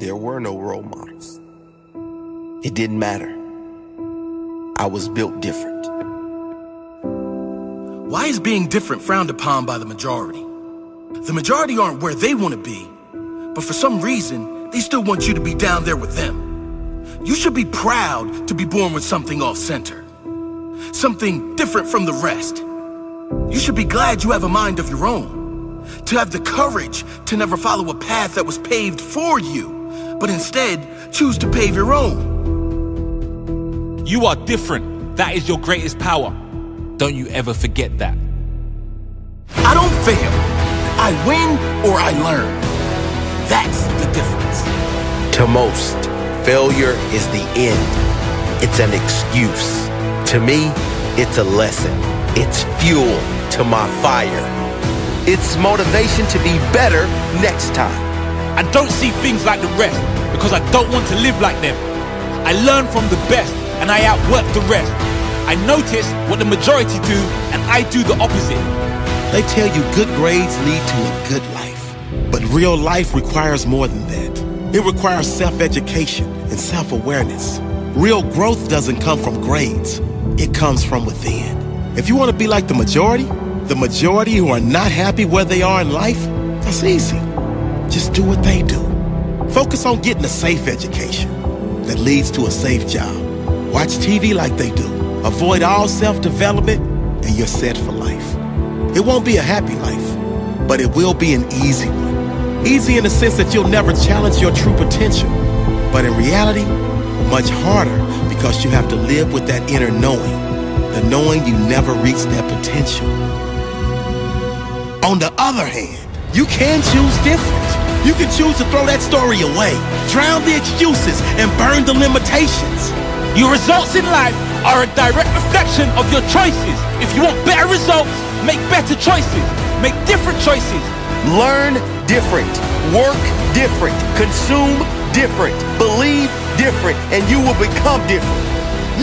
there were no role models. It didn't matter. I was built different. Why is being different frowned upon by the majority? The majority aren't where they want to be, but for some reason, they still want you to be down there with them. You should be proud to be born with something off center, something different from the rest. You should be glad you have a mind of your own, to have the courage to never follow a path that was paved for you, but instead choose to pave your own. You are different. That is your greatest power. Don't you ever forget that. I don't fail. I win or I learn. That's the difference. To most, failure is the end. It's an excuse. To me, it's a lesson. It's fuel to my fire. It's motivation to be better next time. I don't see things like the rest because I don't want to live like them. I learn from the best and I outwork the rest. I notice what the majority do and I do the opposite. They tell you good grades lead to a good life. But real life requires more than that. It requires self-education and self-awareness. Real growth doesn't come from grades. It comes from within. If you want to be like the majority, the majority who are not happy where they are in life, that's easy. Just do what they do. Focus on getting a safe education that leads to a safe job. Watch TV like they do. Avoid all self-development and you're set for life. It won't be a happy life, but it will be an easy one. Easy in the sense that you'll never challenge your true potential. But in reality, much harder because you have to live with that inner knowing, the knowing you never reached that potential. On the other hand, you can choose different. You can choose to throw that story away, drown the excuses, and burn the limitations. Your results in life are a direct reflection of your choices. If you want better results, make better choices. Make different choices. Learn different. Work different. Consume different. Believe different. And you will become different.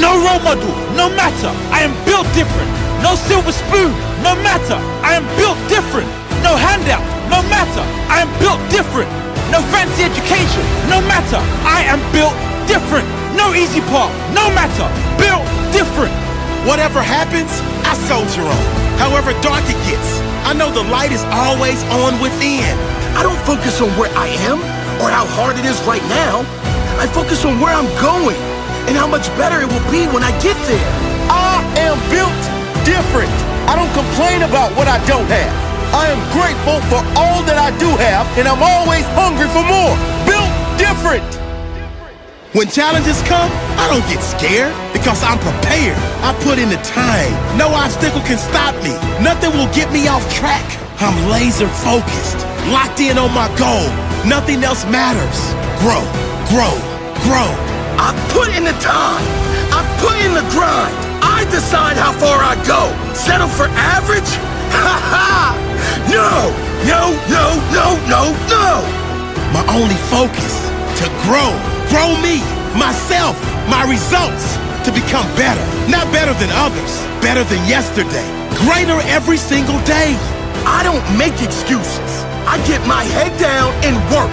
No role model, no matter. I am built different. No silver spoon, no matter. I am built different. No handout, no matter. I am built different. No fancy education, no matter. I am built different. No easy path, no matter. Built different. Whatever happens, I soldier on. However dark it gets, I know the light is always on within. I don't focus on where I am or how hard it is right now. I focus on where I'm going and how much better it will be when I get there. I am built different. I don't complain about what I don't have. I am grateful for all that I do have, and I'm always hungry for more. Built different. When challenges come, I don't get scared because I'm prepared. I put in the time. No obstacle can stop me. Nothing will get me off track. I'm laser focused, locked in on my goal. Nothing else matters. Grow, grow, grow. I put in the time. I put in the grind. I decide how far I go. Settle for average? Ha ha! No! No, no, no, no, no! My only focus to grow. Grow me, myself, my results to become better. Not better than others, better than yesterday. Greater every single day. I don't make excuses. I get my head down and work.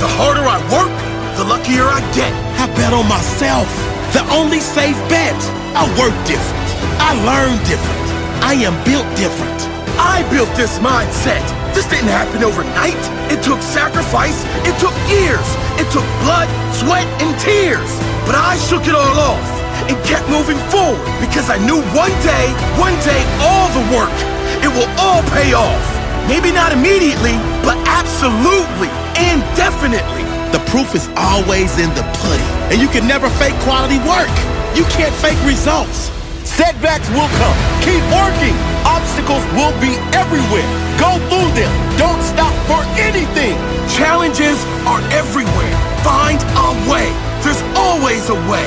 The harder I work, the luckier I get. I bet on myself. The only safe bet. I work different. I learn different. I am built different. I built this mindset. This didn't happen overnight. It took sacrifice. It took years. It took blood, sweat, and tears. But I shook it all off and kept moving forward because I knew one day, one day, all the work, it will all pay off. Maybe not immediately, but absolutely and definitely. The proof is always in the pudding. And you can never fake quality work. You can't fake results. Setbacks will come. Keep working. Obstacles will be everywhere. Go through them. Don't stop for anything. Challenges are everywhere. Find a way. There's always a way.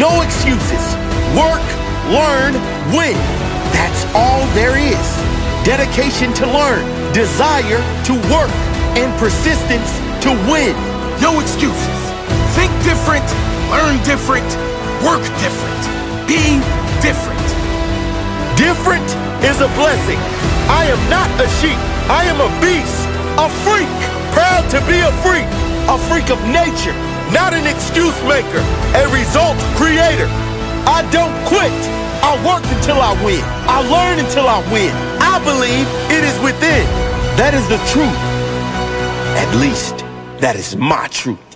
No excuses. Work, learn, win. That's all there is. Dedication to learn, desire to work, and persistence to win. No excuses. Think different, learn different, work different. Be different. Different is a blessing. I am not a sheep. I am a beast, a freak, proud to be a freak. a freak of nature, not an excuse maker, a result creator. I don't quit. I work until I win. I learn until I win. I believe it is within. That is the truth. At least, that is my truth.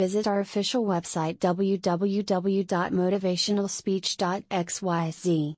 Visit our official website www.motivationalspeech.xyz.